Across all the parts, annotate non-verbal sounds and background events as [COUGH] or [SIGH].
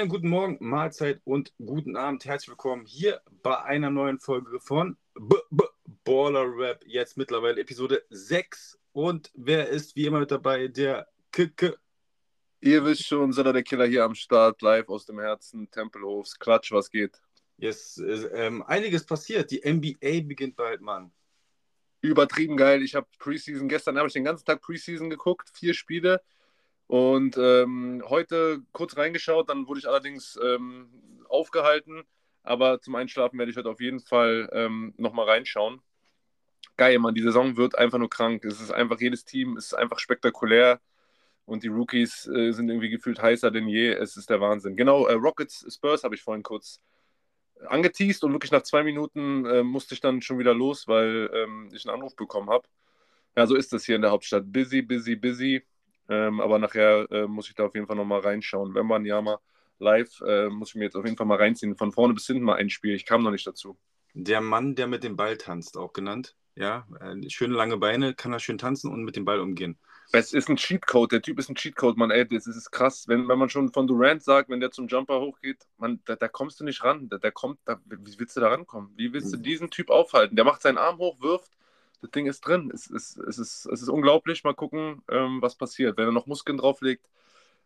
Schönen guten Morgen, Mahlzeit und guten Abend. Herzlich willkommen hier bei einer neuen Folge von B -B Baller Rap. Jetzt mittlerweile Episode 6. Und wer ist wie immer mit dabei? Der Kicke. Ihr wisst schon, Sender der Killer hier am Start, live aus dem Herzen Tempelhofs. Klatsch, was geht? Yes, ähm, einiges passiert. Die NBA beginnt bald, Mann. Übertrieben geil. Ich habe Preseason, gestern habe ich den ganzen Tag Preseason geguckt, vier Spiele. Und ähm, heute kurz reingeschaut, dann wurde ich allerdings ähm, aufgehalten. Aber zum Einschlafen werde ich heute auf jeden Fall ähm, nochmal reinschauen. Geil, Mann, die Saison wird einfach nur krank. Es ist einfach, jedes Team ist einfach spektakulär. Und die Rookies äh, sind irgendwie gefühlt heißer denn je. Es ist der Wahnsinn. Genau, äh, Rockets Spurs habe ich vorhin kurz angeteased und wirklich nach zwei Minuten äh, musste ich dann schon wieder los, weil ähm, ich einen Anruf bekommen habe. Ja, so ist das hier in der Hauptstadt. Busy, busy, busy. Ähm, aber nachher äh, muss ich da auf jeden Fall nochmal reinschauen. Wenn man ja mal live, äh, muss ich mir jetzt auf jeden Fall mal reinziehen. Von vorne bis hinten mal ein Spiel. Ich kam noch nicht dazu. Der Mann, der mit dem Ball tanzt, auch genannt. Ja, äh, schöne lange Beine, kann er schön tanzen und mit dem Ball umgehen. Es ist ein Cheatcode, der Typ ist ein Cheatcode, man, ey, das ist krass. Wenn, wenn man schon von Durant sagt, wenn der zum Jumper hochgeht, man, da, da kommst du nicht ran. Da, da kommt, da, wie willst du da rankommen? Wie willst du mhm. diesen Typ aufhalten? Der macht seinen Arm hoch, wirft, das Ding ist drin. Es, es, es, ist, es ist unglaublich. Mal gucken, ähm, was passiert. Wenn er noch Muskeln drauflegt,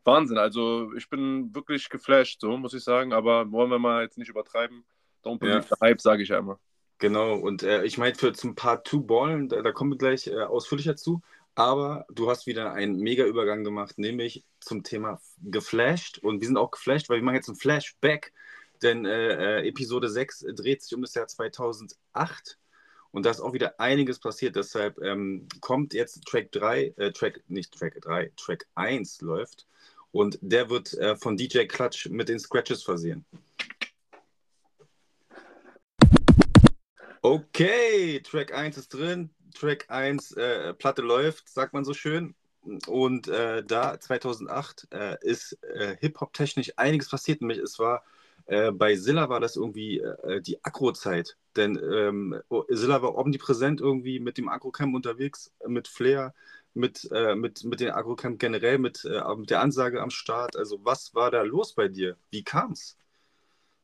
Wahnsinn. Also ich bin wirklich geflasht, so muss ich sagen. Aber wollen wir mal jetzt nicht übertreiben. Don't believe ja. the hype, sage ich einmal. Genau, und äh, ich meine, für zum Part 2 Ballen, da, da, kommen wir gleich äh, ausführlicher zu. Aber du hast wieder einen mega Übergang gemacht, nämlich zum Thema geflasht. Und wir sind auch geflasht, weil wir machen jetzt ein Flashback. Denn äh, äh Episode 6 dreht sich um das Jahr 2008. Und da ist auch wieder einiges passiert. Deshalb ähm, kommt jetzt Track 3, äh, Track, nicht Track 3, Track 1 läuft. Und der wird äh, von DJ Clutch mit den Scratches versehen. Okay, Track 1 ist drin. Track 1, äh, Platte läuft, sagt man so schön. Und äh, da 2008 äh, ist äh, Hip-Hop-technisch einiges passiert. Nämlich es war äh, bei Silla war das irgendwie äh, die Akro-Zeit. Denn ähm, Silla war omnipräsent irgendwie mit dem Agro-Camp unterwegs, mit Flair, mit, äh, mit, mit dem Agro-Camp generell, mit, äh, mit der Ansage am Start. Also, was war da los bei dir? Wie kam's?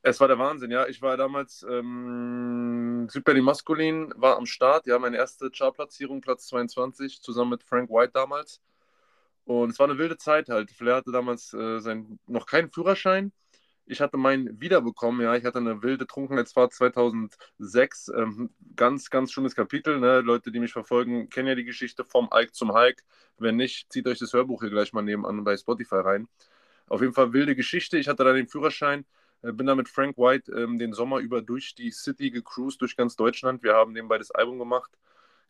Es war der Wahnsinn, ja. Ich war damals ähm, Südberlin Maskulin, war am Start, ja, meine erste Chartplatzierung, Platz 22, zusammen mit Frank White damals. Und es war eine wilde Zeit halt. Flair hatte damals äh, sein, noch keinen Führerschein ich hatte meinen wiederbekommen, ja. Ich hatte eine wilde Trunkenheitsfahrt 2006. Ähm, ganz, ganz schlimmes Kapitel. Ne? Leute, die mich verfolgen, kennen ja die Geschichte vom Ike zum Hike. Wenn nicht, zieht euch das Hörbuch hier gleich mal nebenan bei Spotify rein. Auf jeden Fall wilde Geschichte. Ich hatte dann den Führerschein, äh, bin dann mit Frank White ähm, den Sommer über durch die City gecruised, durch ganz Deutschland. Wir haben nebenbei das Album gemacht.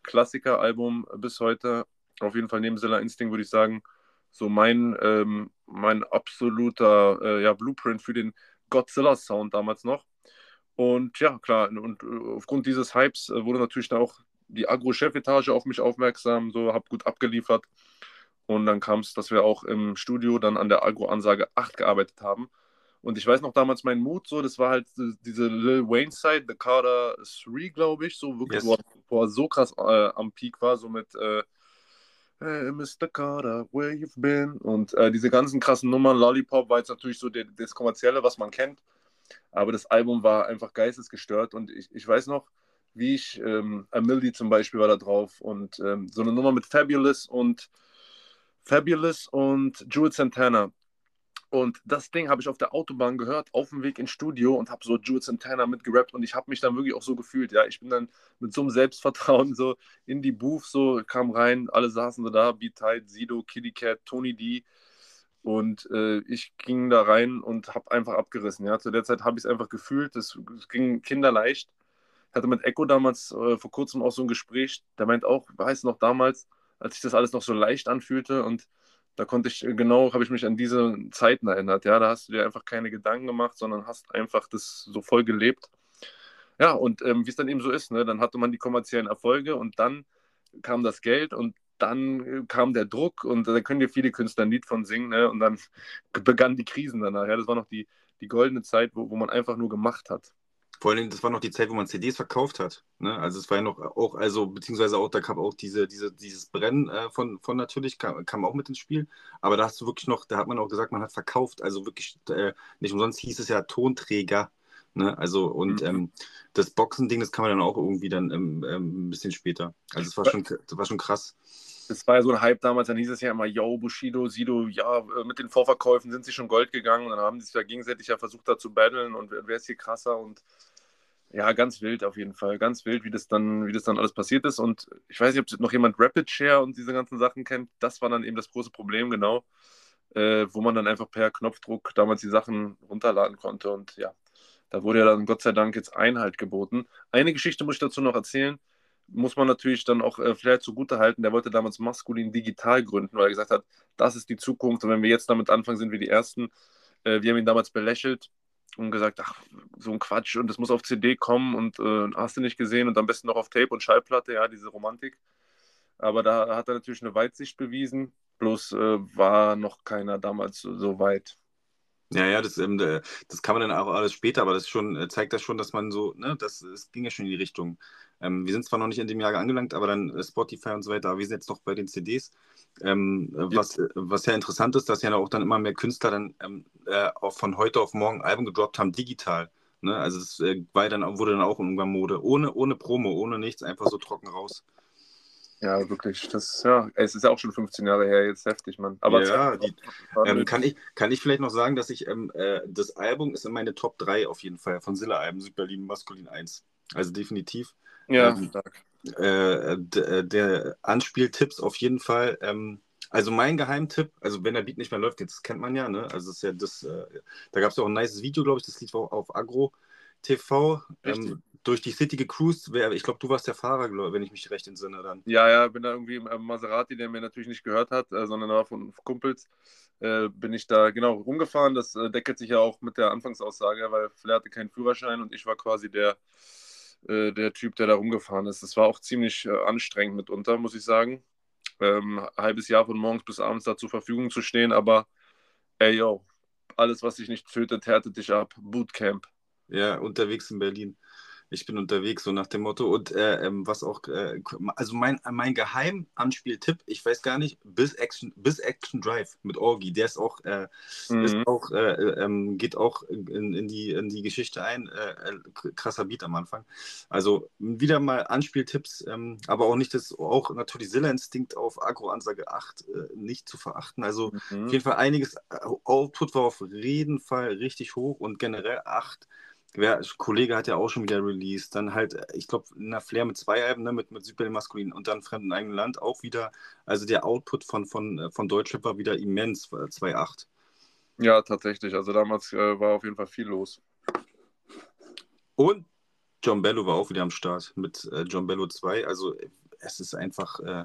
Klassiker-Album bis heute. Auf jeden Fall neben Zilla Instinct würde ich sagen, so mein, ähm, mein absoluter äh, ja, Blueprint für den Godzilla-Sound damals noch. Und ja, klar, und äh, aufgrund dieses Hypes äh, wurde natürlich dann auch die Agro-Chefetage auf mich aufmerksam, so habe gut abgeliefert. Und dann kam es, dass wir auch im Studio dann an der Agro-Ansage 8 gearbeitet haben. Und ich weiß noch damals mein Mut, so, das war halt diese Lil Wayne Side, The Carter 3, glaube ich, so wirklich, yes. wo, er so krass äh, am Peak war, so mit äh, Hey, Mr. Carter, where you've been? Und äh, diese ganzen krassen Nummern, Lollipop war jetzt natürlich so der, das Kommerzielle, was man kennt. Aber das Album war einfach geistesgestört. Und ich, ich weiß noch, wie ich, ähm, Amelie zum Beispiel war da drauf. Und ähm, so eine Nummer mit Fabulous und Fabulous und Jules Santana. Und das Ding habe ich auf der Autobahn gehört, auf dem Weg ins Studio und habe so Jules Santana mitgerappt und ich habe mich dann wirklich auch so gefühlt. Ja, ich bin dann mit so einem Selbstvertrauen so in die Booth, so kam rein, alle saßen so da, Tight, Sido, Kitty Cat, Tony D. Und äh, ich ging da rein und habe einfach abgerissen. Ja, zu der Zeit habe ich es einfach gefühlt. Es ging kinderleicht. Ich hatte mit Echo damals äh, vor kurzem auch so ein Gespräch. Der meint auch, weiß noch damals, als sich das alles noch so leicht anfühlte und da konnte ich äh, genau, habe ich mich an diese Zeiten erinnert. Ja, da hast du dir einfach keine Gedanken gemacht, sondern hast einfach das so voll gelebt. Ja, und ähm, wie es dann eben so ist, ne, dann hatte man die kommerziellen Erfolge und dann kam das Geld und dann äh, kam der Druck und da können dir viele Künstler ein Lied von singen ne, und dann [LAUGHS] begannen die Krisen danach. Ja, das war noch die, die goldene Zeit, wo, wo man einfach nur gemacht hat. Vor allem, das war noch die Zeit, wo man CDs verkauft hat. Ne? Also es war ja noch auch, also beziehungsweise auch, da kam auch diese, diese, dieses Brennen äh, von, von natürlich, kam, kam, auch mit ins Spiel. Aber da hast du wirklich noch, da hat man auch gesagt, man hat verkauft. Also wirklich, äh, nicht umsonst hieß es ja Tonträger. Ne? Also und mhm. ähm, das Boxen-Ding, das kann man dann auch irgendwie dann ähm, ähm, ein bisschen später. Also es war schon, das war schon krass es war ja so ein Hype damals, dann hieß es ja immer, yo, Bushido, Sido, ja, äh, mit den Vorverkäufen sind sie schon Gold gegangen und dann haben sie sich ja gegenseitig ja versucht, da zu battlen und wer ist hier krasser und ja, ganz wild auf jeden Fall, ganz wild, wie das dann, wie das dann alles passiert ist. Und ich weiß nicht, ob noch jemand Rapid Share und diese ganzen Sachen kennt, das war dann eben das große Problem, genau, äh, wo man dann einfach per Knopfdruck damals die Sachen runterladen konnte. Und ja, da wurde ja dann Gott sei Dank jetzt Einhalt geboten. Eine Geschichte muss ich dazu noch erzählen, muss man natürlich dann auch äh, vielleicht zugute halten, der wollte damals maskulin digital gründen, weil er gesagt hat, das ist die Zukunft. Und wenn wir jetzt damit anfangen, sind wir die Ersten. Äh, wir haben ihn damals belächelt und gesagt, ach, so ein Quatsch und das muss auf CD kommen und äh, hast du nicht gesehen und am besten noch auf Tape und Schallplatte, ja, diese Romantik. Aber da hat er natürlich eine Weitsicht bewiesen, bloß äh, war noch keiner damals so weit. Ja, ja, das, ähm, das kann man dann auch alles später, aber das schon, äh, zeigt das schon, dass man so, ne, das, es ging ja schon in die Richtung. Ähm, wir sind zwar noch nicht in dem Jahr angelangt, aber dann äh, Spotify und so weiter, aber wir sind jetzt noch bei den CDs. Ähm, äh, was, was ja interessant ist, dass ja auch dann immer mehr Künstler dann ähm, äh, auch von heute auf morgen Alben gedroppt haben, digital. Ne? Also es äh, war dann, wurde dann auch irgendwann Mode. Ohne, ohne Promo, ohne nichts, einfach so trocken raus. Ja, wirklich. Das, ja, es ist ja auch schon 15 Jahre her, jetzt heftig, Mann. Aber ja, die, ähm, kann, ich, kann ich vielleicht noch sagen, dass ich ähm, äh, das Album ist in meine Top 3 auf jeden Fall von Silla-Alben, Südberlin Maskulin 1. Also definitiv. Ja, ähm. Äh, äh, der Anspieltipps auf jeden Fall. Ähm, also mein Geheimtipp, also wenn der Beat nicht mehr läuft, jetzt kennt man ja, ne? Also ist ja das, äh, da gab es ja auch ein nice Video, glaube ich, das Lied war auf Agro TV. Ähm, durch die City gecruised. Ich glaube, du warst der Fahrer, glaub, wenn ich mich recht entsinne dann. Ja, ja, bin da irgendwie im Maserati, der mir natürlich nicht gehört hat, äh, sondern war von Kumpels, äh, bin ich da genau rumgefahren. Das äh, deckelt sich ja auch mit der Anfangsaussage, weil Flair hatte keinen Führerschein und ich war quasi der, äh, der Typ, der da rumgefahren ist. Das war auch ziemlich anstrengend mitunter, muss ich sagen. Ähm, halbes Jahr von morgens bis abends da zur Verfügung zu stehen, aber ey, yo, alles, was dich nicht tötet, härtet dich ab. Bootcamp. Ja, unterwegs in Berlin ich bin unterwegs, so nach dem Motto. Und äh, ähm, was auch, äh, also mein, mein Geheimanspieltipp, ich weiß gar nicht, bis Action, bis Action Drive mit Orgi, der ist auch, äh, mhm. ist auch äh, äh, ähm, geht auch in, in, die, in die Geschichte ein. Äh, krasser Beat am Anfang. Also wieder mal Anspieltipps, ähm, aber auch nicht das, auch natürlich Silla-Instinkt auf Agro-Ansage 8 nicht zu verachten. Also mhm. auf jeden Fall einiges, Output war auf jeden Fall richtig hoch und generell 8 Wer, Kollege hat ja auch schon wieder released. Dann halt, ich glaube, in der Flair mit zwei Alben, ne, mit, mit Südberlin Maskulin und dann Fremden eigenen Land auch wieder. Also der Output von, von, äh, von Deutschrap war wieder immens, 2.8. Äh, ja, tatsächlich. Also damals äh, war auf jeden Fall viel los. Und John Bello war auch wieder am Start mit äh, John Bello 2. Also es ist einfach, äh,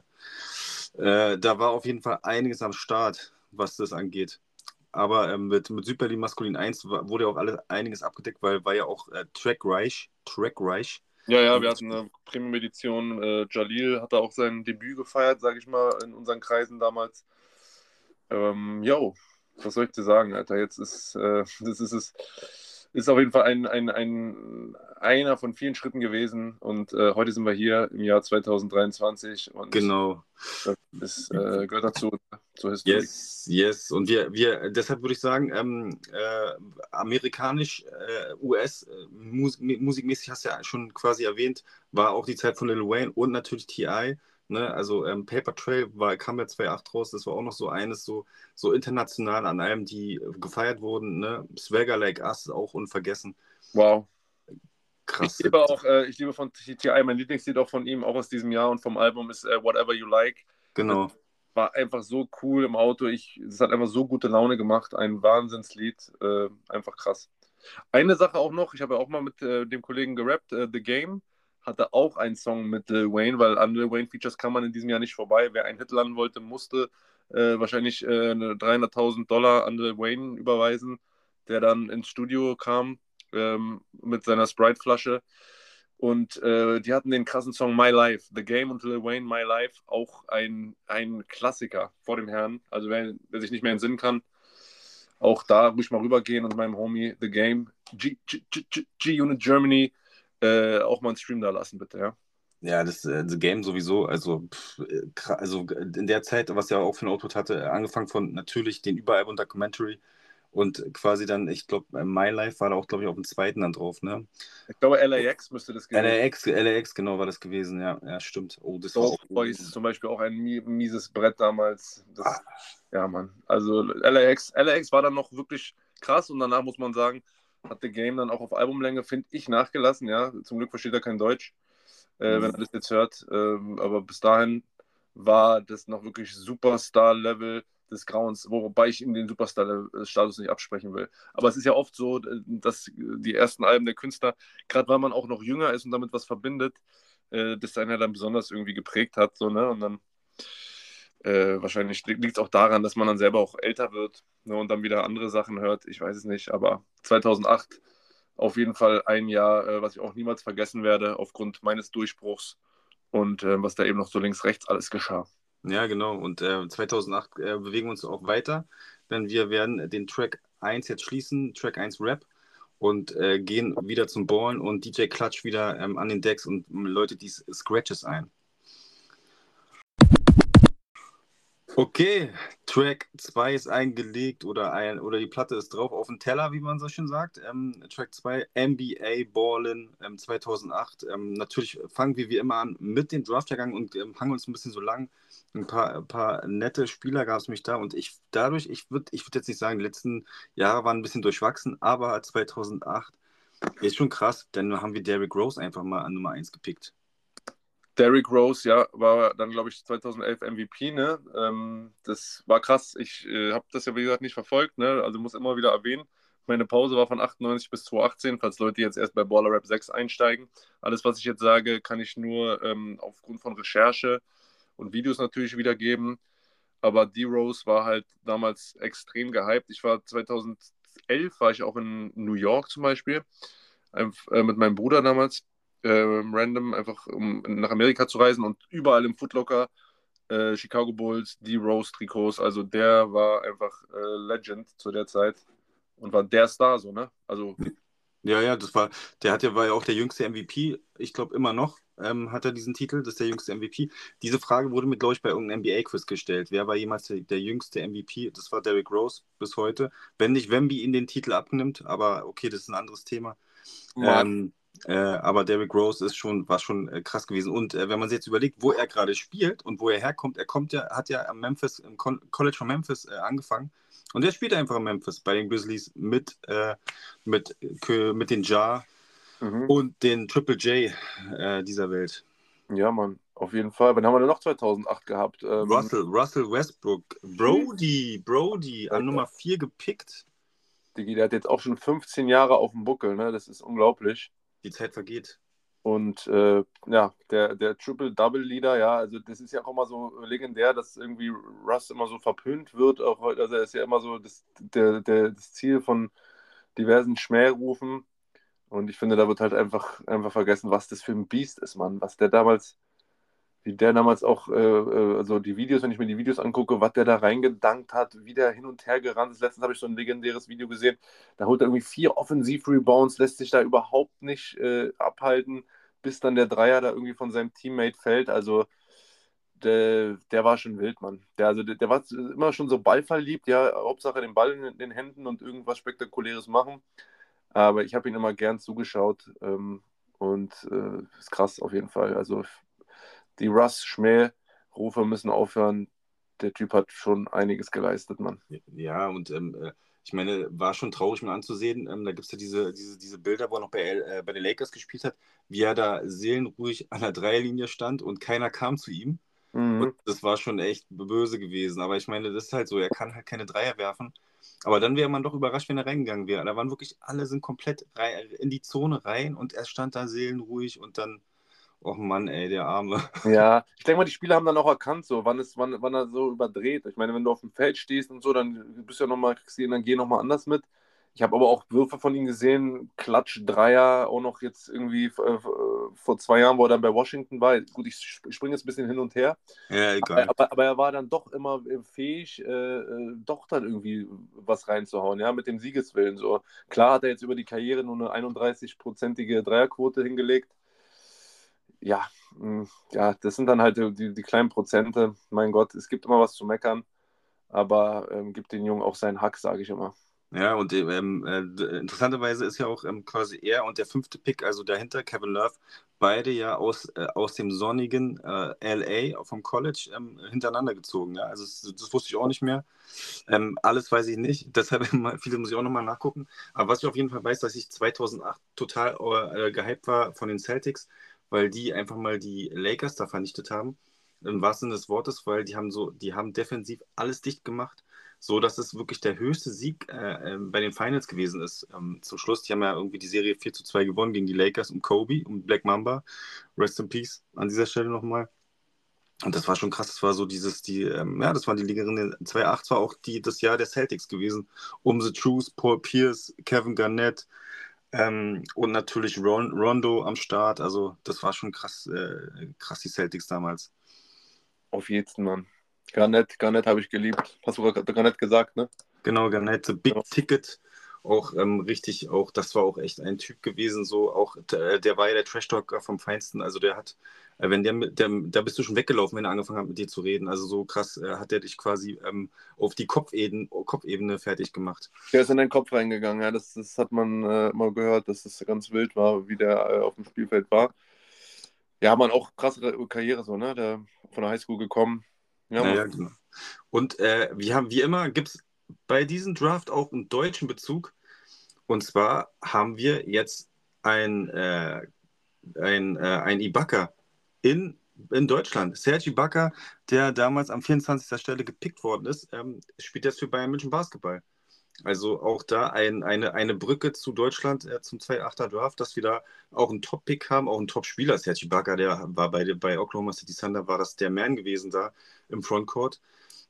äh, da war auf jeden Fall einiges am Start, was das angeht. Aber ähm, mit, mit Südberlin Maskulin 1 wurde ja auch alles, einiges abgedeckt, weil war ja auch äh, Track Reich. Track Reich. Ja, ja, wir hatten eine Premium-Edition. Äh, Jalil hatte auch sein Debüt gefeiert, sage ich mal, in unseren Kreisen damals. Ähm, yo, was soll ich dir sagen, Alter? Jetzt ist, äh, [LAUGHS] das ist es ist auf jeden Fall ein, ein, ein, einer von vielen Schritten gewesen. Und äh, heute sind wir hier im Jahr 2023. Und genau. Das äh, gehört dazu, zur Historie. Yes, yes. Und wir, wir deshalb würde ich sagen, ähm, äh, amerikanisch, äh, US, äh, Musik, musikmäßig hast du ja schon quasi erwähnt, war auch die Zeit von Lil Wayne und natürlich T.I. Ne? Also ähm, Paper Trail war, kam ja 2.8 raus, das war auch noch so eines, so, so international an allem, die gefeiert wurden. Ne? Swagger Like Us auch unvergessen. Wow. Krass. Ich liebe auch, äh, ich liebe von TTI, mein Lieblingslied auch von ihm, auch aus diesem Jahr und vom Album ist äh, Whatever You Like. Genau. Das war einfach so cool im Auto. es hat einfach so gute Laune gemacht. Ein Wahnsinnslied. Äh, einfach krass. Eine Sache auch noch, ich habe ja auch mal mit äh, dem Kollegen gerappt, äh, The Game hatte auch einen Song mit Lil Wayne, weil an Lil Wayne Features kann man in diesem Jahr nicht vorbei. Wer einen Hit landen wollte, musste äh, wahrscheinlich äh, 300.000 Dollar an Lil Wayne überweisen, der dann ins Studio kam ähm, mit seiner Sprite-Flasche. Und äh, die hatten den krassen Song My Life, The Game und Lil Wayne My Life, auch ein, ein Klassiker vor dem Herrn. Also wer, wer sich nicht mehr entsinnen kann, auch da ruhig mal rübergehen und meinem Homie The Game G-Unit Germany äh, auch mal einen Stream da lassen, bitte, ja. Ja, das äh, The Game sowieso, also, pff, äh, also in der Zeit, was ja auch für ein Output hatte, angefangen von natürlich den Überalbum Documentary und quasi dann, ich glaube, My Life war da auch, glaube ich, auf dem zweiten dann drauf, ne? Ich glaube, LAX müsste das gewesen sein. LAX, LAX, genau, war das gewesen, ja, ja stimmt. Oh, das Dope war Boys ist zum Beispiel auch ein mieses Brett damals. Das, ah. Ja, Mann. Also LAX, LAX war dann noch wirklich krass und danach muss man sagen, hat The Game dann auch auf Albumlänge, finde ich, nachgelassen, ja. Zum Glück versteht er kein Deutsch äh, wenn er das jetzt hört. Ähm, aber bis dahin war das noch wirklich Superstar-Level des Grauens, wobei ich ihm den Superstar-Status nicht absprechen will. Aber es ist ja oft so, äh, dass die ersten Alben der Künstler, gerade weil man auch noch jünger ist und damit was verbindet, äh, das einen ja dann besonders irgendwie geprägt hat. So, ne? Und dann äh, wahrscheinlich liegt es auch daran, dass man dann selber auch älter wird ne? und dann wieder andere Sachen hört. Ich weiß es nicht, aber 2008 auf jeden Fall ein Jahr, äh, was ich auch niemals vergessen werde, aufgrund meines Durchbruchs und äh, was da eben noch so links, rechts alles geschah. Ja, genau. Und äh, 2008 äh, bewegen wir uns auch weiter, denn wir werden den Track 1 jetzt schließen, Track 1 Rap, und äh, gehen wieder zum Ballen und DJ Clutch wieder ähm, an den Decks und läutet die Scratches ein. Okay, Track 2 ist eingelegt oder, ein, oder die Platte ist drauf auf dem Teller, wie man so schön sagt. Ähm, Track 2, NBA Ballin ähm, 2008. Ähm, natürlich fangen wir wie immer an mit dem Draftjahrgang und ähm, hangen uns ein bisschen so lang. Ein paar, ein paar nette Spieler gab es mich da und ich dadurch, ich würde ich würd jetzt nicht sagen, die letzten Jahre waren ein bisschen durchwachsen, aber 2008 ist schon krass, denn haben wir Derrick Rose einfach mal an Nummer 1 gepickt. Derrick Rose, ja, war dann, glaube ich, 2011 MVP, ne? Ähm, das war krass. Ich äh, habe das ja, wie gesagt, nicht verfolgt, ne? Also muss immer wieder erwähnen. Meine Pause war von 98 bis 2018, falls Leute jetzt erst bei Baller Rap 6 einsteigen. Alles, was ich jetzt sage, kann ich nur ähm, aufgrund von Recherche und Videos natürlich wiedergeben. Aber D-Rose war halt damals extrem gehypt. Ich war 2011, war ich auch in New York zum Beispiel, äh, mit meinem Bruder damals äh, random, einfach um nach Amerika zu reisen und überall im Footlocker äh, Chicago Bulls, die Rose Trikots, also der war einfach äh, Legend zu der Zeit und war der Star so, ne? Also ja, ja, das war, der hat ja, war ja auch der jüngste MVP, ich glaube immer noch, ähm, hat er diesen Titel, das ist der jüngste MVP. Diese Frage wurde mir, glaube ich, bei irgendeinem NBA-Quiz gestellt. Wer war jemals der, der, jüngste MVP? Das war Derrick Rose bis heute. Wenn nicht Wemby ihn den Titel abnimmt, aber okay, das ist ein anderes Thema. Ähm, äh, aber Derrick Rose ist schon, war schon äh, krass gewesen. Und äh, wenn man sich jetzt überlegt, wo er gerade spielt und wo er herkommt, er kommt ja, hat ja am Memphis, im College von Memphis äh, angefangen. Und er spielt einfach in Memphis bei den Grizzlies mit, äh, mit, mit den Jar mhm. und den Triple J äh, dieser Welt. Ja, Mann, auf jeden Fall. Wann haben wir denn noch 2008 gehabt? Ähm, Russell, Russell Westbrook, Brody, Brody an Nummer 4 gepickt. Digi, der hat jetzt auch schon 15 Jahre auf dem Buckel, ne? Das ist unglaublich die Zeit vergeht. Und äh, ja, der, der Triple-Double-Leader, ja, also das ist ja auch immer so legendär, dass irgendwie Russ immer so verpönt wird. Auch, also er ist ja immer so das, der, der, das Ziel von diversen Schmährufen. Und ich finde, da wird halt einfach, einfach vergessen, was das für ein Biest ist, Mann. Was der damals der damals auch, äh, äh, also die Videos, wenn ich mir die Videos angucke, was der da reingedankt hat, wie der hin und her gerannt ist. Letztens habe ich so ein legendäres Video gesehen, da holt er irgendwie vier Offensiv-Rebounds, lässt sich da überhaupt nicht äh, abhalten, bis dann der Dreier da irgendwie von seinem Teammate fällt. Also der, der war schon wild, Mann. Der, also der, der war immer schon so ballverliebt, ja, Hauptsache den Ball in den Händen und irgendwas Spektakuläres machen. Aber ich habe ihn immer gern zugeschaut ähm, und äh, ist krass auf jeden Fall. Also die Russ-Schmäh-Rufe müssen aufhören. Der Typ hat schon einiges geleistet, Mann. Ja, und ähm, äh, ich meine, war schon traurig mir anzusehen. Ähm, da gibt es ja diese, diese, diese Bilder, wo er noch bei, äh, bei den Lakers gespielt hat, wie er da seelenruhig an der Dreierlinie stand und keiner kam zu ihm. Mhm. Und das war schon echt böse gewesen. Aber ich meine, das ist halt so, er kann halt keine Dreier werfen. Aber dann wäre man doch überrascht, wenn er reingegangen wäre. Da waren wirklich, alle sind komplett in die Zone rein und er stand da seelenruhig und dann Och Mann, ey, der Arme. [LAUGHS] Ja, ich denke mal, die Spieler haben dann auch erkannt, so, wann, ist, wann, wann er so überdreht. Ich meine, wenn du auf dem Feld stehst und so, dann bist du ja nochmal, kriegst du dann geh nochmal anders mit. Ich habe aber auch Würfe von ihm gesehen, Klatsch, Dreier, auch noch jetzt irgendwie äh, vor zwei Jahren, wo er dann bei Washington war. Gut, ich springe jetzt ein bisschen hin und her. Ja, egal. Aber, aber er war dann doch immer fähig, äh, äh, doch dann irgendwie was reinzuhauen, ja, mit dem Siegeswillen. So. Klar hat er jetzt über die Karriere nur eine 31-prozentige Dreierquote hingelegt. Ja, mh, hm, ja, das sind dann halt die, die kleinen Prozente. Mein Gott, es gibt immer was zu meckern, aber ähm, gibt den Jungen auch seinen Hack, sage ich immer. Ja, und ähm, äh, interessanterweise ist ja auch ähm, quasi er und der fünfte Pick, also dahinter Kevin Love, beide ja aus, äh, aus dem sonnigen äh, LA vom College ähm, hintereinander gezogen. Ja? Also das, das, wusste ich auch nicht mehr. Ähm, alles weiß ich nicht, [LAUGHS] deshalb viele muss ich auch nochmal nachgucken. Aber was ich auf jeden Fall weiß, dass ich 2008 total äh, gehypt war von den Celtics, weil die einfach mal die Lakers da vernichtet haben. Im wahrsten Sinne des Wortes, weil die haben so, die haben defensiv alles dicht gemacht so dass es wirklich der höchste Sieg äh, äh, bei den Finals gewesen ist. Ähm, zum Schluss, die haben ja irgendwie die Serie 4 zu 2 gewonnen gegen die Lakers und Kobe und Black Mamba. Rest in Peace an dieser Stelle nochmal. Und das war schon krass, das war so dieses, die, ähm, ja, das waren die Liegerinnen. 2-8 war auch die, das Jahr der Celtics gewesen. Um the Truth, Paul Pierce, Kevin Garnett ähm, und natürlich Ron, Rondo am Start. Also das war schon krass, äh, krass die Celtics damals. Auf jeden Mann. Garnett, Garnett habe ich geliebt. Hast du Garnett gesagt, ne? Genau, Garnett, The Big ja. Ticket. Auch ähm, richtig, auch das war auch echt ein Typ gewesen, so auch äh, der war ja der Trash-Talker vom Feinsten. Also der hat, äh, wenn der, der, da bist du schon weggelaufen, wenn er angefangen hat mit dir zu reden. Also so krass äh, hat er dich quasi ähm, auf die Kopfebene, Kopfebene fertig gemacht. Der ist in den Kopf reingegangen, ja, das, das hat man äh, mal gehört, dass das ganz wild war, wie der äh, auf dem Spielfeld war. Ja, man auch krasse Karriere so, ne? Der von der Highschool gekommen, ja, naja, genau. Und äh, wir haben, wie immer, gibt es bei diesem Draft auch einen deutschen Bezug. Und zwar haben wir jetzt ein, äh, ein, äh, ein Ibaka in, in Deutschland. Serge Ibaka, der damals am 24. Stelle gepickt worden ist, ähm, spielt jetzt für Bayern München Basketball. Also auch da ein, eine, eine Brücke zu Deutschland äh, zum 2-8er Draft, dass wir da auch einen Top-Pick haben, auch einen Top-Spieler. Serge Ibaka, der war bei, bei Oklahoma City Thunder, war das der Man gewesen da im Frontcourt.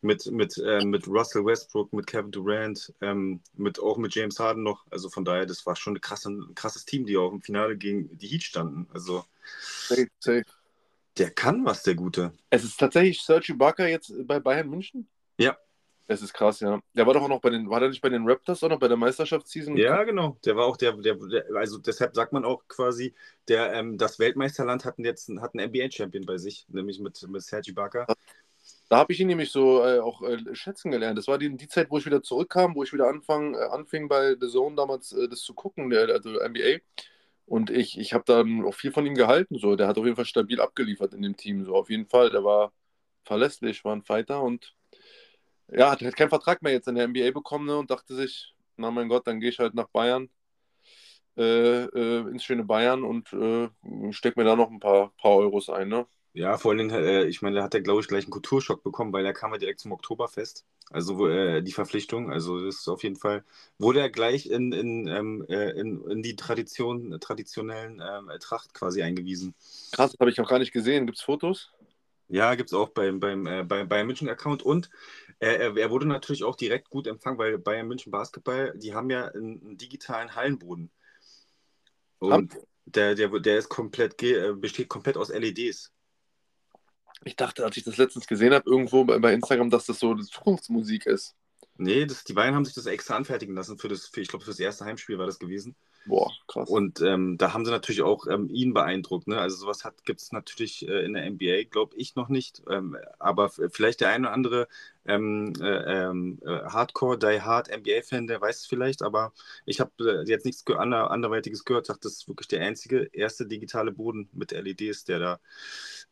Mit, mit, äh, mit Russell Westbrook, mit Kevin Durant, ähm, mit, auch mit James Harden noch. Also von daher, das war schon ein, krasse, ein krasses Team, die auch im Finale gegen die Heat standen. Also safe, safe. der kann was, der Gute. Es ist tatsächlich Serge Ibaka jetzt bei Bayern München? Ja, es ist krass, ja. Der war doch auch noch bei den, war der nicht bei den Raptors, sondern bei der Meisterschaftsseason? Ja, genau. Der war auch der, der, der also deshalb sagt man auch quasi, der, ähm, das Weltmeisterland hatten jetzt hat einen NBA-Champion bei sich, nämlich mit, mit Sergi Barker. Da habe ich ihn nämlich so äh, auch äh, schätzen gelernt. Das war die, die Zeit, wo ich wieder zurückkam, wo ich wieder anfang, äh, anfing bei The Zone damals äh, das zu gucken, der, also NBA. Und ich, ich habe dann auch viel von ihm gehalten. So. Der hat auf jeden Fall stabil abgeliefert in dem Team. So auf jeden Fall. Der war verlässlich, war ein Fighter und ja, hat halt keinen Vertrag mehr jetzt in der NBA bekommen ne, und dachte sich, na mein Gott, dann gehe ich halt nach Bayern, äh, äh, ins schöne Bayern und äh, steck mir da noch ein paar, paar Euros ein. Ne? Ja, vor allem, äh, ich meine, da hat er, glaube ich, gleich einen Kulturschock bekommen, weil er kam ja direkt zum Oktoberfest. Also äh, die Verpflichtung, also das ist auf jeden Fall, wurde er gleich in, in, ähm, äh, in, in, die Tradition, traditionellen ähm, Tracht quasi eingewiesen. Krass, das habe ich auch gar nicht gesehen. Gibt es Fotos? Ja, gibt es auch beim, beim, äh, bei Bayern München-Account und er, er, wurde natürlich auch direkt gut empfangen, weil Bayern München Basketball, die haben ja einen, einen digitalen Hallenboden. Und der, der, der ist komplett, äh, besteht komplett aus LEDs. Ich dachte, als ich das letztens gesehen habe, irgendwo bei Instagram, dass das so Zukunftsmusik ist. Nee, das, die Bayern haben sich das extra anfertigen lassen für das, für, ich glaube, für das erste Heimspiel war das gewesen. Boah, krass. Und ähm, da haben sie natürlich auch ähm, ihn beeindruckt. Ne? Also sowas gibt es natürlich äh, in der NBA, glaube ich, noch nicht. Ähm, aber vielleicht der eine oder andere ähm, äh, ähm, äh, Hardcore, Die Hard NBA-Fan, der weiß es vielleicht. Aber ich habe äh, jetzt nichts ander anderweitiges gehört. Dachte, das ist wirklich der einzige erste digitale Boden mit LEDs, der da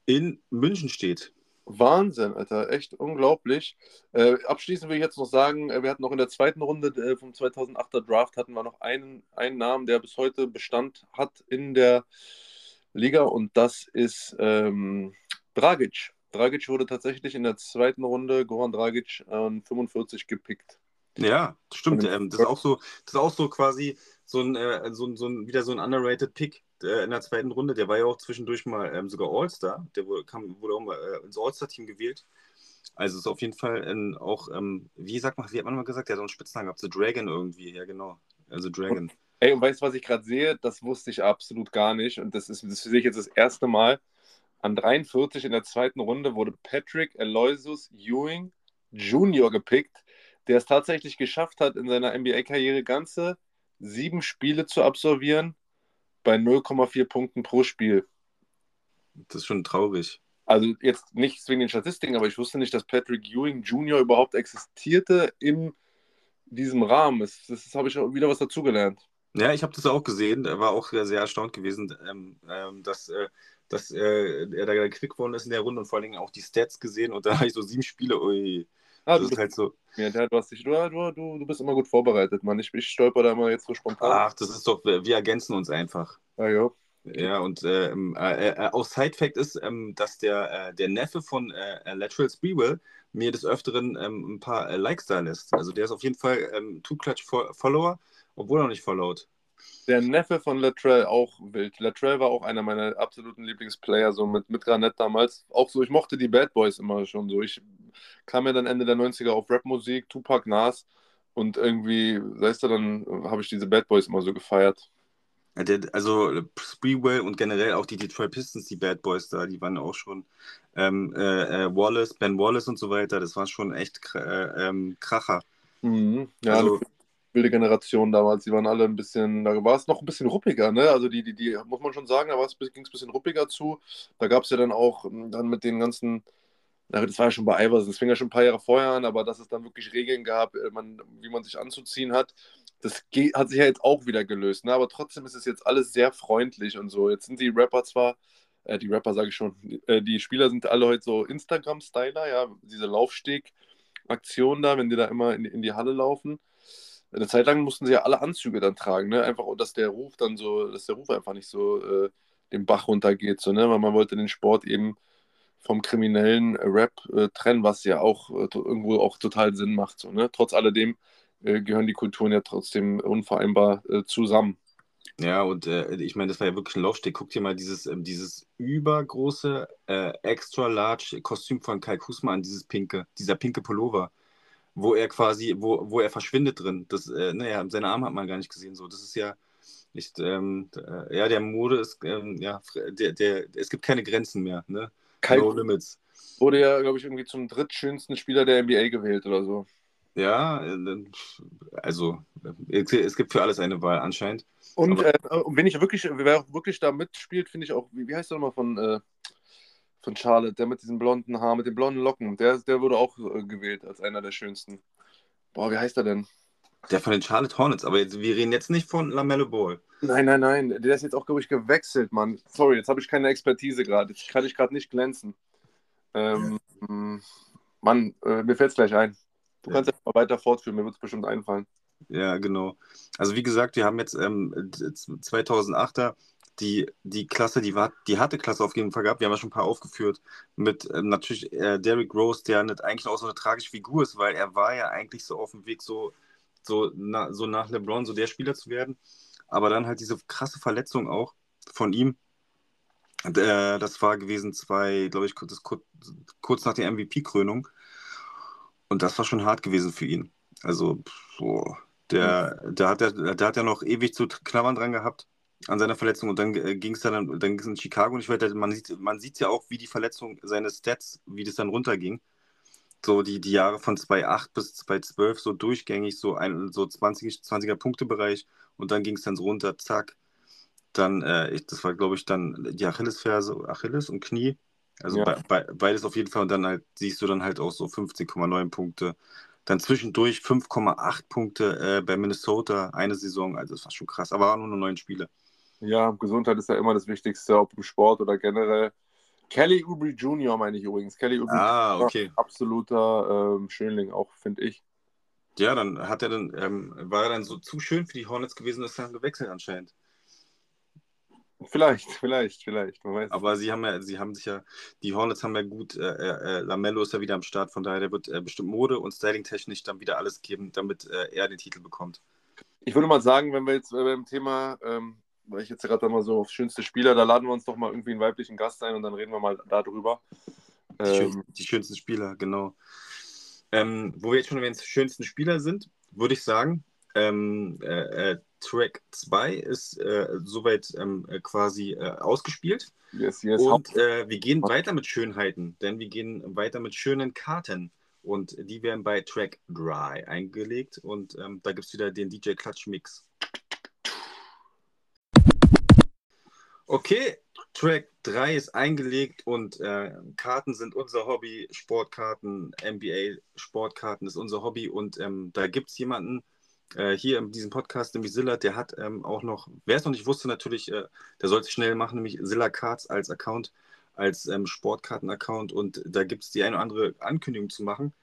in München steht. Wahnsinn, Alter, echt unglaublich. Äh, abschließend will ich jetzt noch sagen, äh, wir hatten noch in der zweiten Runde äh, vom 2008er Draft hatten wir noch einen, einen Namen, der bis heute Bestand hat in der Liga und das ist ähm, Dragic. Dragic wurde tatsächlich in der zweiten Runde, Goran Dragic, an 45 gepickt. Ja, stimmt. Ähm, das, ist auch so, das ist auch so quasi so ein, äh, so, so ein, wieder so ein underrated Pick äh, in der zweiten Runde. Der war ja auch zwischendurch mal ähm, sogar All-Star. Der wurde, kam, wurde auch mal äh, ins All-Star-Team gewählt. Also ist auf jeden Fall ein, auch, ähm, wie sagt man, wie hat man mal gesagt, der hat so einen Spitznamen gehabt, The Dragon irgendwie, ja genau. also Dragon. Ey, und weißt du, was ich gerade sehe? Das wusste ich absolut gar nicht. Und das, ist, das sehe ich jetzt das erste Mal. An 43 in der zweiten Runde wurde Patrick Aloysius Ewing Jr. gepickt, der es tatsächlich geschafft hat, in seiner NBA-Karriere ganze sieben Spiele zu absolvieren bei 0,4 Punkten pro Spiel. Das ist schon traurig. Also jetzt nicht wegen den Statistiken, aber ich wusste nicht, dass Patrick Ewing Jr. überhaupt existierte in diesem Rahmen. Das, das habe ich auch wieder was dazugelernt. Ja, ich habe das auch gesehen, war auch sehr erstaunt gewesen, ähm, ähm, dass, äh, dass äh, er da quick geworden ist in der Runde und vor allen Dingen auch die Stats gesehen und da [LAUGHS] habe ich so sieben Spiele, ui. Ah, das ist halt so. Ja, du, hast dich, du, du, du bist immer gut vorbereitet, Mann. Ich, ich stolper da immer jetzt so spontan. Ach, das ist doch, wir ergänzen uns einfach. Ah, ja. Ja, und ähm, äh, äh, auch Side-Fact ist, ähm, dass der, äh, der Neffe von äh, Lateral Sprewell mir des Öfteren ähm, ein paar äh, Likes da lässt. Also der ist auf jeden Fall ähm, Two-Clutch-Follower, obwohl er noch nicht followed. Der Neffe von Latrell auch wild. Latrell war auch einer meiner absoluten Lieblingsplayer, so mit, mit Granett damals. Auch so, ich mochte die Bad Boys immer schon so. Ich kam ja dann Ende der 90er auf Rapmusik, Tupac, Nas und irgendwie, weißt du, dann habe ich diese Bad Boys immer so gefeiert. Also Spreewell und generell auch die Detroit Pistons, die Bad Boys da, die waren auch schon ähm, äh, äh, Wallace, Ben Wallace und so weiter, das war schon echt äh, ähm, Kracher. Mhm. Ja, also, wilde Generation damals, die waren alle ein bisschen, da war es noch ein bisschen ruppiger, ne? Also die, die, die, muss man schon sagen, da ging es ein bisschen ruppiger zu. Da gab es ja dann auch hm, dann mit den ganzen, das war ja schon bei Iverson, das fing ja schon ein paar Jahre vorher an, aber dass es dann wirklich Regeln gab, äh, man, wie man sich anzuziehen hat, das geht, hat sich ja jetzt auch wieder gelöst, ne? Aber trotzdem ist es jetzt alles sehr freundlich und so. Jetzt sind die Rapper zwar, äh, die Rapper sage ich schon, äh, die Spieler sind alle heute so Instagram-Styler, ja, diese Laufsteg-Aktion da, wenn die da immer in, in die Halle laufen eine Zeit lang mussten sie ja alle Anzüge dann tragen, ne? Einfach, dass der Ruf dann so, dass der Ruf einfach nicht so äh, den Bach runtergeht, so, ne? Weil man wollte den Sport eben vom kriminellen Rap äh, trennen, was ja auch äh, irgendwo auch total Sinn macht, so, ne? Trotz alledem äh, gehören die Kulturen ja trotzdem unvereinbar äh, zusammen. Ja, und äh, ich meine, das war ja wirklich ein Laufsteg. Guck dir mal dieses, ähm, dieses übergroße, extra large Kostüm von Kai Kusma an, dieses pinke, dieser pinke Pullover wo er quasi, wo, wo er verschwindet drin. Das, äh, naja, seine Arme hat man gar nicht gesehen. So, das ist ja nicht, ähm, äh, ja, der Mode ist, ähm, ja, der, der, es gibt keine Grenzen mehr, ne? Kein no Limits. Wurde ja, glaube ich, irgendwie zum drittschönsten Spieler der NBA gewählt oder so. Ja, äh, also es gibt für alles eine Wahl anscheinend. Und, äh, wenn ich wirklich, wer wirklich da mitspielt, finde ich auch, wie, wie heißt der nochmal von, äh, von Charlotte, der mit diesem blonden Haar, mit den blonden Locken, der, der wurde auch äh, gewählt als einer der schönsten. Boah, wie heißt er denn? Der von den Charlotte Hornets, aber jetzt, wir reden jetzt nicht von Lamello Ball. Nein, nein, nein, der ist jetzt auch, glaube ich, gewechselt, Mann. Sorry, jetzt habe ich keine Expertise gerade. Jetzt kann ich gerade nicht glänzen. Ähm, ja. Mann, äh, mir fällt es gleich ein. Du ja. kannst ja mal weiter fortführen, mir wird es bestimmt einfallen. Ja, genau. Also wie gesagt, wir haben jetzt ähm, 2008er die, die Klasse, die, war, die hatte Klasse auf jeden Fall gehabt. Wir haben ja schon ein paar aufgeführt. Mit ähm, natürlich äh, Derrick Rose, der nicht, eigentlich auch so eine tragische Figur ist, weil er war ja eigentlich so auf dem Weg, so, so, na, so nach LeBron, so der Spieler zu werden. Aber dann halt diese krasse Verletzung auch von ihm. Äh, das war gewesen zwei, glaube ich, kurz, kurz nach der MVP-Krönung. Und das war schon hart gewesen für ihn. Also, so, der, der, hat, der, der hat ja noch ewig zu knabbern dran gehabt an seiner Verletzung und dann äh, ging es dann, dann in Chicago und ich weiß, man sieht, man sieht ja auch, wie die Verletzung, seine Stats, wie das dann runterging. So die, die Jahre von 2,8 bis 2,12 so durchgängig, so ein so 20, 20er Punktebereich und dann ging es dann so runter, zack. Dann, äh, ich, das war, glaube ich, dann die Achillesferse, Achilles und Knie. Also ja. be, be, beides auf jeden Fall. Und dann halt siehst du dann halt auch so 15,9 Punkte. Dann zwischendurch 5,8 Punkte äh, bei Minnesota, eine Saison. Also das war schon krass. Aber waren nur neun Spiele. Ja, Gesundheit ist ja immer das Wichtigste, ob im Sport oder generell. Kelly Oubre Jr. meine ich übrigens. Kelly Oubre ah, okay. absoluter ähm, Schönling auch, finde ich. Ja, dann hat er dann, ähm, war er dann so zu schön für die Hornets gewesen, dass er dann gewechselt anscheinend. Vielleicht, vielleicht, vielleicht. Man weiß Aber sie haben ja, sie haben sich ja, die Hornets haben ja gut, äh, äh, äh Lamello ist ja wieder am Start, von daher der wird äh, bestimmt Mode und Styling-technisch dann wieder alles geben, damit äh, er den Titel bekommt. Ich würde mal sagen, wenn wir jetzt beim Thema ähm, weil ich jetzt gerade mal so aufs schönste Spieler, da laden wir uns doch mal irgendwie einen weiblichen Gast ein und dann reden wir mal darüber. Die, ähm, schön, die schönsten Spieler, genau. Ähm, wo wir jetzt schon den schönsten Spieler sind, würde ich sagen, ähm, äh, äh Track 2 ist äh, soweit ähm, äh, quasi äh, ausgespielt. Yes, yes. Und wir gehen weiter mit Schönheiten, denn wir gehen weiter mit schönen Karten. Und die werden bei Track 3 eingelegt. Und ähm, da gibt es wieder den DJ Clutch Mix. Okay, Track 3 ist eingelegt und äh, Karten sind unser Hobby. Sportkarten, NBA Sportkarten ist unser Hobby. Und ähm, da gibt es jemanden, äh, hier in diesem Podcast, nämlich Silla, der hat ähm, auch noch, wer es noch nicht wusste, natürlich, äh, der sollte schnell machen, nämlich Silla Cards als Account, als ähm, Sportkarten-Account und da gibt es die eine oder andere Ankündigung zu machen.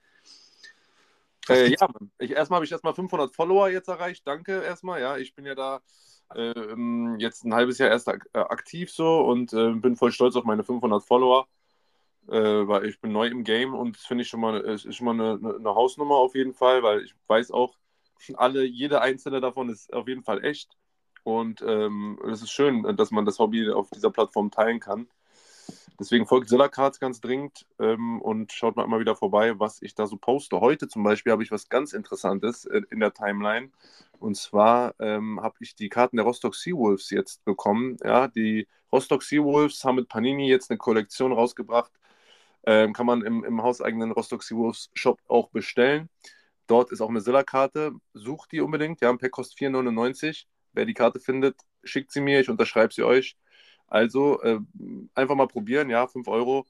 Äh, ja, ich, erstmal habe ich erstmal 500 Follower jetzt erreicht. Danke erstmal. Ja, ich bin ja da ähm, jetzt ein halbes Jahr erst äh, aktiv so und äh, bin voll stolz auf meine 500 Follower, äh, weil ich bin neu im Game und das finde ich schon mal, ist schon mal eine, eine, Hausnummer auf jeden Fall, weil ich weiß auch, alle, jede einzelne davon ist auf jeden Fall echt. Und ähm, es ist schön, dass man das Hobby auf dieser Plattform teilen kann. Deswegen folgt Zilla Cards ganz dringend ähm, und schaut mal immer wieder vorbei, was ich da so poste. Heute zum Beispiel habe ich was ganz Interessantes in der Timeline. Und zwar ähm, habe ich die Karten der Rostock Seawolves jetzt bekommen. Ja, die Rostock Seawolves haben mit Panini jetzt eine Kollektion rausgebracht. Ähm, kann man im, im hauseigenen Rostock Seawolves Shop auch bestellen. Dort ist auch eine Zilla-Karte. Sucht die unbedingt. Ja, ein Pack kostet 4,99. Wer die Karte findet, schickt sie mir. Ich unterschreibe sie euch. Also äh, einfach mal probieren. Ja, 5 Euro.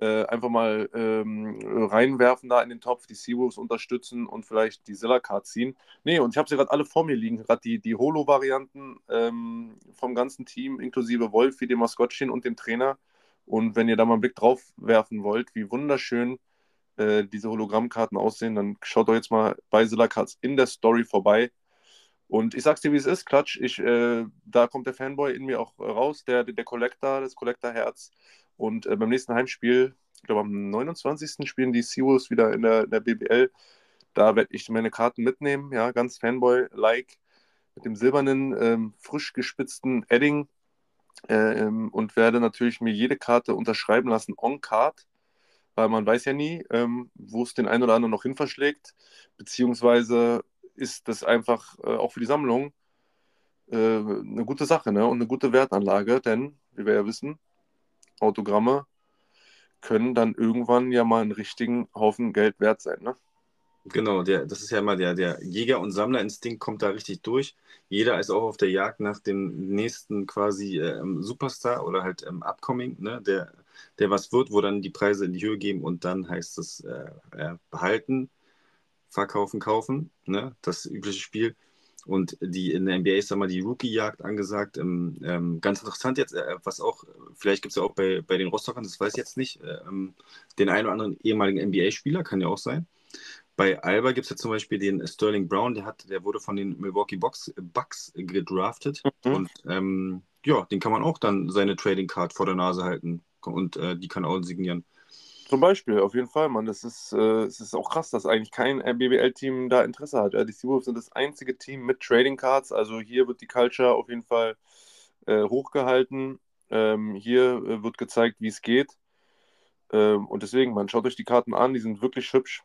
Äh, einfach mal ähm, reinwerfen da in den Topf, die Seawolves unterstützen und vielleicht die Zilla-Card ziehen. Nee, und ich habe sie gerade alle vor mir liegen. Gerade die, die Holo-Varianten ähm, vom ganzen Team, inklusive Wolf, wie dem Maskottchen und dem Trainer. Und wenn ihr da mal einen Blick drauf werfen wollt, wie wunderschön äh, diese Hologrammkarten aussehen, dann schaut doch jetzt mal bei Zilla Cards in der Story vorbei. Und ich sag's dir, wie es ist, Klatsch. Ich, äh, da kommt der Fanboy in mir auch raus, der, der Collector, das Collector-Herz. Und äh, beim nächsten Heimspiel, ich glaube am 29. spielen die Seawolves wieder in der, in der BBL. Da werde ich meine Karten mitnehmen, ja, ganz Fanboy-like, mit dem silbernen, ähm, frisch gespitzten Edding äh, und werde natürlich mir jede Karte unterschreiben lassen on Card weil man weiß ja nie, ähm, wo es den einen oder anderen noch hin verschlägt, beziehungsweise ist das einfach äh, auch für die Sammlung äh, eine gute Sache ne? und eine gute Wertanlage, denn, wie wir ja wissen, Autogramme können dann irgendwann ja mal einen richtigen Haufen Geld wert sein. Ne? Genau, der, das ist ja immer der, der Jäger- und Sammlerinstinkt kommt da richtig durch. Jeder ist auch auf der Jagd nach dem nächsten quasi äh, Superstar oder halt ähm, Upcoming, ne, der der was wird, wo dann die Preise in die Höhe gehen und dann heißt es äh, äh, behalten, verkaufen, kaufen, ne? das übliche Spiel. Und die in der NBA ist da mal die Rookie-Jagd angesagt. Ähm, ähm, ganz interessant jetzt, äh, was auch, vielleicht gibt es ja auch bei, bei den Rostockern, das weiß ich jetzt nicht, äh, ähm, den einen oder anderen ehemaligen NBA-Spieler, kann ja auch sein. Bei Alba gibt es ja zum Beispiel den Sterling Brown, der, hat, der wurde von den Milwaukee Bucks, Bucks gedraftet. Mhm. Und ähm, ja, den kann man auch dann seine Trading Card vor der Nase halten und äh, die kann auch signieren. Zum Beispiel, auf jeden Fall, Mann. Das ist, äh, es ist auch krass, dass eigentlich kein BBL-Team da Interesse hat. Ja, die Seawolves sind das einzige Team mit Trading Cards. Also hier wird die Culture auf jeden Fall äh, hochgehalten. Ähm, hier äh, wird gezeigt, wie es geht. Ähm, und deswegen, man schaut euch die Karten an, die sind wirklich hübsch.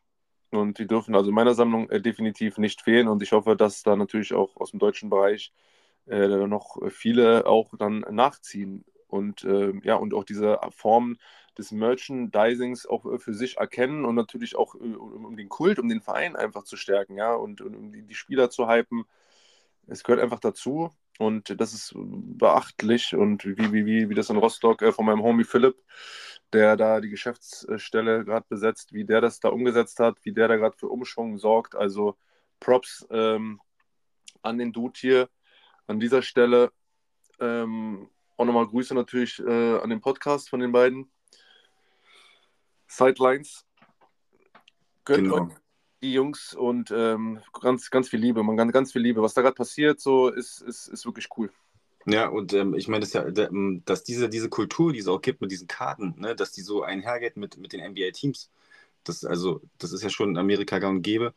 Und die dürfen also in meiner Sammlung äh, definitiv nicht fehlen. Und ich hoffe, dass da natürlich auch aus dem deutschen Bereich äh, noch viele auch dann nachziehen und äh, ja, und auch diese Form des Merchandisings auch äh, für sich erkennen und natürlich auch äh, um den Kult, um den Verein einfach zu stärken, ja, und, und um die, Spieler zu hypen. Es gehört einfach dazu und das ist beachtlich und wie, wie, wie, wie das in Rostock äh, von meinem Homie Philipp, der da die Geschäftsstelle gerade besetzt, wie der das da umgesetzt hat, wie der da gerade für Umschwung sorgt. Also Props ähm, an den Dude hier an dieser Stelle. Ähm, auch nochmal Grüße natürlich äh, an den Podcast von den beiden. Sidelines. Gönnt genau. die Jungs und ähm, ganz, ganz viel Liebe, man ganz, ganz viel Liebe. Was da gerade passiert, so ist, ist, ist wirklich cool. Ja, und ähm, ich meine, das ja, ähm, dass diese, diese Kultur, die es auch gibt mit diesen Karten, ne, dass die so einhergeht mit, mit den NBA-Teams, das, also, das ist ja schon in Amerika gang und gäbe.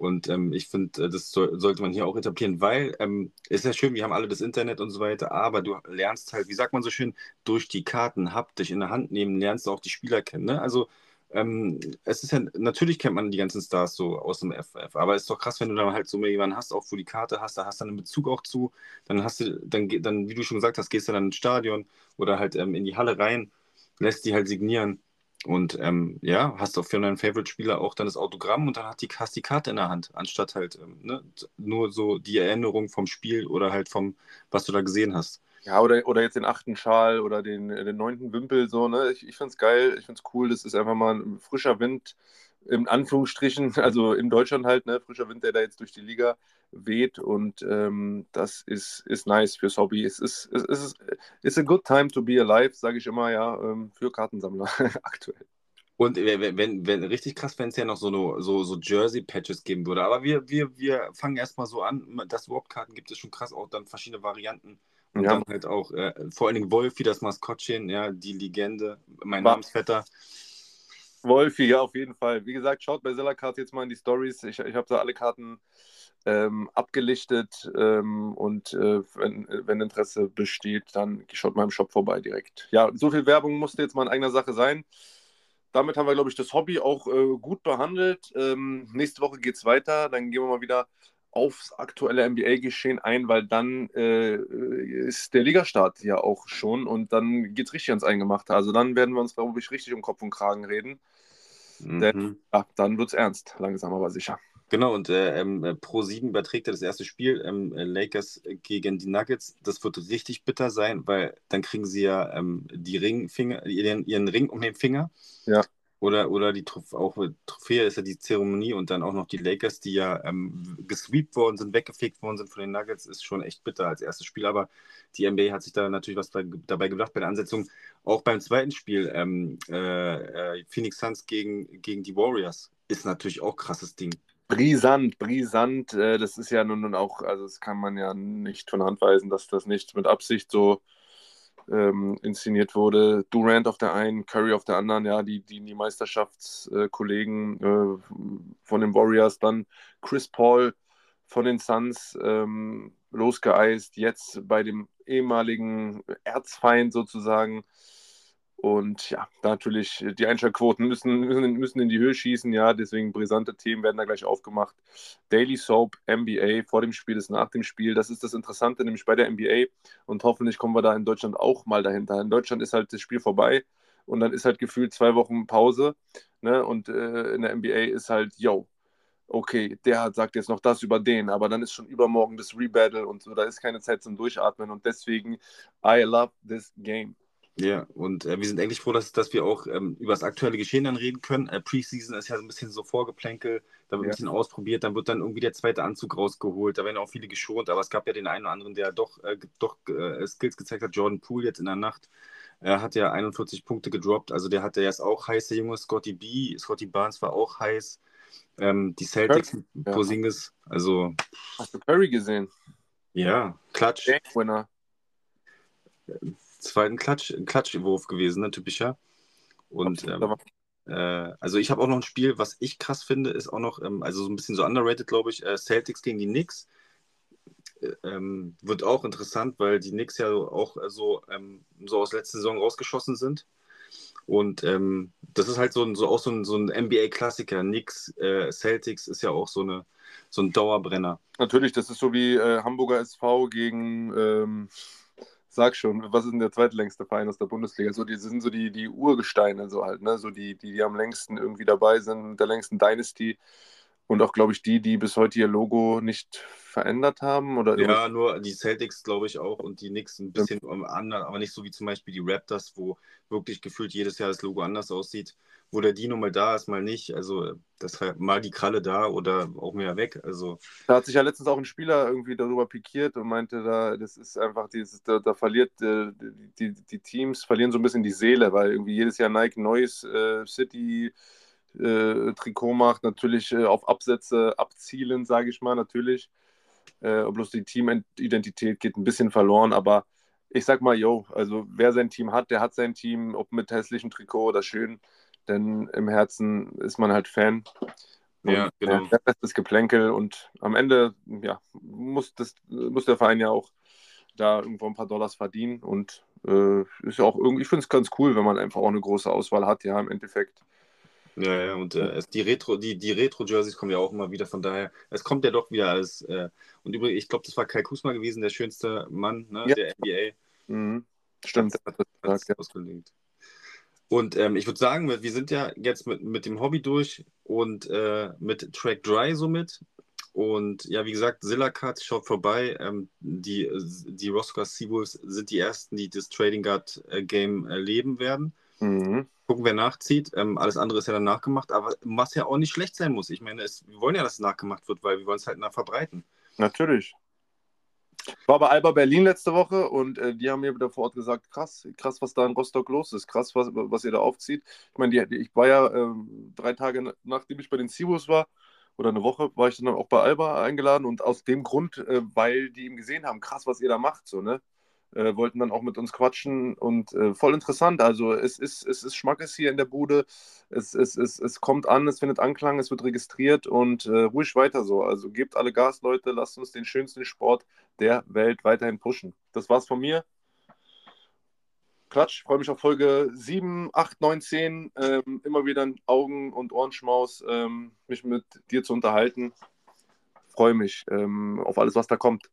Und ähm, ich finde, äh, das soll, sollte man hier auch etablieren, weil ähm, ist ja schön, wir haben alle das Internet und so weiter, aber du lernst halt, wie sagt man so schön, durch die Karten haptisch in der Hand nehmen, lernst du auch die Spieler kennen. Ne? Also ähm, es ist ja, natürlich kennt man die ganzen Stars so aus dem FF, aber es ist doch krass, wenn du dann halt so jemanden hast, auch wo die Karte hast, da hast du dann einen Bezug auch zu, dann hast du, dann, dann wie du schon gesagt hast, gehst du dann ins Stadion oder halt ähm, in die Halle rein, lässt die halt signieren und ähm, ja, hast auch für deinen Favorite-Spieler auch dann das Autogramm und dann hat die, hast die Karte in der Hand, anstatt halt ähm, ne, nur so die Erinnerung vom Spiel oder halt vom, was du da gesehen hast. Ja, oder, oder jetzt den achten Schal oder den, den neunten Wimpel, so, ne? Ich, ich finde es geil, ich finde es cool, das ist einfach mal ein frischer Wind, in Anführungsstrichen, [LAUGHS] also in Deutschland halt, ne? Frischer Wind, der da jetzt durch die Liga weht und ähm, das ist, ist nice fürs Hobby. Es ist, es ist, it's a good time to be alive, sage ich immer, ja, ähm, für Kartensammler [LAUGHS] aktuell. Und wenn, wenn, wenn richtig krass, wenn es ja noch so, eine, so, so Jersey-Patches geben würde. Aber wir, wir, wir fangen erstmal so an. Das Warp-Karten gibt es schon krass, auch dann verschiedene Varianten. Und ja. dann halt auch, äh, vor allen Dingen Wolfi, das Maskottchen, ja, die Legende, mein War. Namensvetter. Wolfi, ja, auf jeden Fall. Wie gesagt, schaut bei Seller Cards jetzt mal in die Stories. Ich, ich habe da alle Karten ähm, abgelichtet ähm, und äh, wenn, wenn, Interesse besteht, dann schaut mal im Shop vorbei direkt. Ja, so viel Werbung musste jetzt mal in eigener Sache sein. Damit haben wir, glaube ich, das Hobby auch äh, gut behandelt. Ähm, nächste Woche geht es weiter. Dann gehen wir mal wieder aufs aktuelle NBA-Geschehen ein, weil dann äh, ist der Ligastart ja auch schon und dann geht es richtig ans Eingemachte. Also dann werden wir uns, glaube ich, richtig um Kopf und Kragen reden. Mhm. Denn ja, dann wird es ernst, langsam aber sicher. Genau, und äh, ähm, Pro 7 überträgt er das erste Spiel, ähm, Lakers gegen die Nuggets. Das wird richtig bitter sein, weil dann kriegen sie ja ähm, die Ringfinger, ihren, ihren Ring um den Finger. Ja. Oder, oder die auch Trophäe ist ja die Zeremonie und dann auch noch die Lakers, die ja ähm, gesweept worden sind, weggefegt worden sind von den Nuggets, ist schon echt bitter als erstes Spiel. Aber die NBA hat sich da natürlich was bei, dabei gedacht bei der Ansetzung. Auch beim zweiten Spiel, ähm, äh, äh, Phoenix Suns gegen, gegen die Warriors, ist natürlich auch krasses Ding. Brisant, brisant. Äh, das ist ja nun, nun auch, also das kann man ja nicht von Hand weisen, dass das nicht mit Absicht so ähm, inszeniert wurde. Durant auf der einen, Curry auf der anderen, ja, die, die, die Meisterschaftskollegen äh, von den Warriors, dann Chris Paul von den Suns ähm, losgeeist, jetzt bei dem ehemaligen Erzfeind sozusagen und ja, natürlich, die Einschaltquoten müssen, müssen, müssen in die Höhe schießen, ja, deswegen brisante Themen werden da gleich aufgemacht. Daily Soap, NBA, vor dem Spiel ist nach dem Spiel. Das ist das Interessante, nämlich bei der NBA. Und hoffentlich kommen wir da in Deutschland auch mal dahinter. In Deutschland ist halt das Spiel vorbei und dann ist halt gefühlt zwei Wochen Pause. Ne? Und äh, in der NBA ist halt, yo, okay, der hat, sagt jetzt noch das über den, aber dann ist schon übermorgen das Rebattle und so, da ist keine Zeit zum Durchatmen und deswegen, I love this game. Ja, und äh, wir sind eigentlich froh, dass, dass wir auch ähm, über das aktuelle Geschehen dann reden können. Äh, Preseason ist ja so ein bisschen so Vorgeplänkel, da wird ja. ein bisschen ausprobiert, dann wird dann irgendwie der zweite Anzug rausgeholt, da werden auch viele geschont, aber es gab ja den einen oder anderen, der doch, äh, doch äh, Skills gezeigt hat. Jordan Poole jetzt in der Nacht, er hat ja 41 Punkte gedroppt, also der hatte jetzt auch heiß, der junge Scotty B, Scotty Barnes war auch heiß. Ähm, die Celtics ja. Posingis, also. Hast du Curry gesehen? Ja, Klatsch. Winner zweiten Klatsch, Klatschwurf gewesen, ne, typischer. Und ähm, äh, also ich habe auch noch ein Spiel, was ich krass finde, ist auch noch, ähm, also so ein bisschen so underrated, glaube ich, äh, Celtics gegen die Knicks. Äh, ähm, wird auch interessant, weil die Knicks ja auch äh, so, ähm, so aus letzter Saison rausgeschossen sind. Und ähm, das ist halt so, ein, so auch so ein, so ein NBA-Klassiker. Knicks, äh, Celtics ist ja auch so, eine, so ein Dauerbrenner. Natürlich, das ist so wie äh, Hamburger SV gegen ähm, sag schon, was ist denn der zweitlängste Verein aus der Bundesliga? So, die sind so die, die Urgesteine, so halt, ne? So die, die, die am längsten irgendwie dabei sind, der längsten Dynasty. Und auch, glaube ich, die, die bis heute ihr Logo nicht verändert haben. Oder ja, nur die Celtics, glaube ich, auch und die Knicks ein bisschen ja. anders, aber nicht so wie zum Beispiel die Raptors, wo wirklich gefühlt jedes Jahr das Logo anders aussieht wo der Dino mal da ist, mal nicht. Also das halt mal die Kralle da oder auch mehr weg. Also da hat sich ja letztens auch ein Spieler irgendwie darüber pikiert und meinte, da das ist einfach dieses, da, da verliert äh, die, die, Teams verlieren so ein bisschen die Seele, weil irgendwie jedes Jahr Nike neues äh, City äh, Trikot macht, natürlich äh, auf Absätze abzielen, sage ich mal, natürlich. Äh, bloß die Teamidentität geht ein bisschen verloren, aber ich sag mal, yo, also wer sein Team hat, der hat sein Team, ob mit hässlichem Trikot oder schön denn im Herzen ist man halt Fan. Und ja, genau. Der Rest ist Geplänkel und am Ende ja, muss, das, muss der Verein ja auch da irgendwo ein paar Dollars verdienen und äh, ist ja auch irgendwie, ich finde es ganz cool, wenn man einfach auch eine große Auswahl hat, ja, im Endeffekt. Ja, ja, und äh, die Retro, die, die Retro-Jerseys kommen ja auch immer wieder, von daher, es kommt ja doch wieder alles. Äh, und übrigens, ich glaube, das war Kai Kusma gewesen, der schönste Mann ne, Ja. der NBA. Mhm. Stimmt, der hat das ja. ausgelegt. Und ähm, ich würde sagen, wir wir sind ja jetzt mit, mit dem Hobby durch und äh, mit Track Dry somit. Und ja, wie gesagt, Sillacut, schaut vorbei. Ähm, die, die Roscoe Seabulls sind die ersten, die das Trading Guard äh, Game erleben werden. Mhm. Gucken, wer nachzieht. Ähm, alles andere ist ja dann nachgemacht, aber was ja auch nicht schlecht sein muss. Ich meine, es, wir wollen ja, dass es nachgemacht wird, weil wir wollen es halt nach verbreiten. Natürlich. Ich war bei Alba Berlin letzte Woche und äh, die haben mir wieder vor Ort gesagt, krass, krass, was da in Rostock los ist, krass, was, was ihr da aufzieht. Ich meine, die, ich war ja ähm, drei Tage na- nachdem ich bei den Cibos war, oder eine Woche, war ich dann auch bei Alba eingeladen und aus dem Grund, äh, weil die eben gesehen haben, krass, was ihr da macht, so, ne? Äh, wollten dann auch mit uns quatschen und äh, voll interessant. Also es ist, es ist Schmackes hier in der Bude. Es, es, es, es kommt an, es findet Anklang, es wird registriert und äh, ruhig weiter so. Also gebt alle Gas, Leute, lasst uns den schönsten Sport der Welt weiterhin pushen. Das war's von mir. Klatsch, freue mich auf Folge 7, 8, 9, 10. Ähm, immer wieder ein Augen- und Ohrenschmaus, ähm, mich mit dir zu unterhalten. Freue mich ähm, auf alles, was da kommt.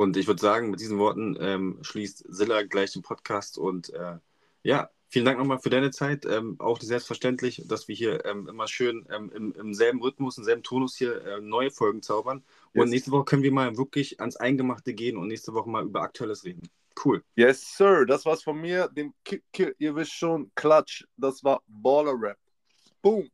Und ich würde sagen, mit diesen Worten ähm, schließt Silla gleich den Podcast. Und äh, ja, vielen Dank nochmal für deine Zeit. Ähm, auch selbstverständlich, dass wir hier ähm, immer schön ähm, im, im selben Rhythmus, im selben Tonus hier äh, neue Folgen zaubern. Und Yes. nächste Woche können wir mal wirklich ans Eingemachte gehen und nächste Woche mal über Aktuelles reden. Cool. Yes, Sir. Das war's von mir. Dem Ki Ki ihr wisst schon, Klatsch. Das war Baller Rap. Boom.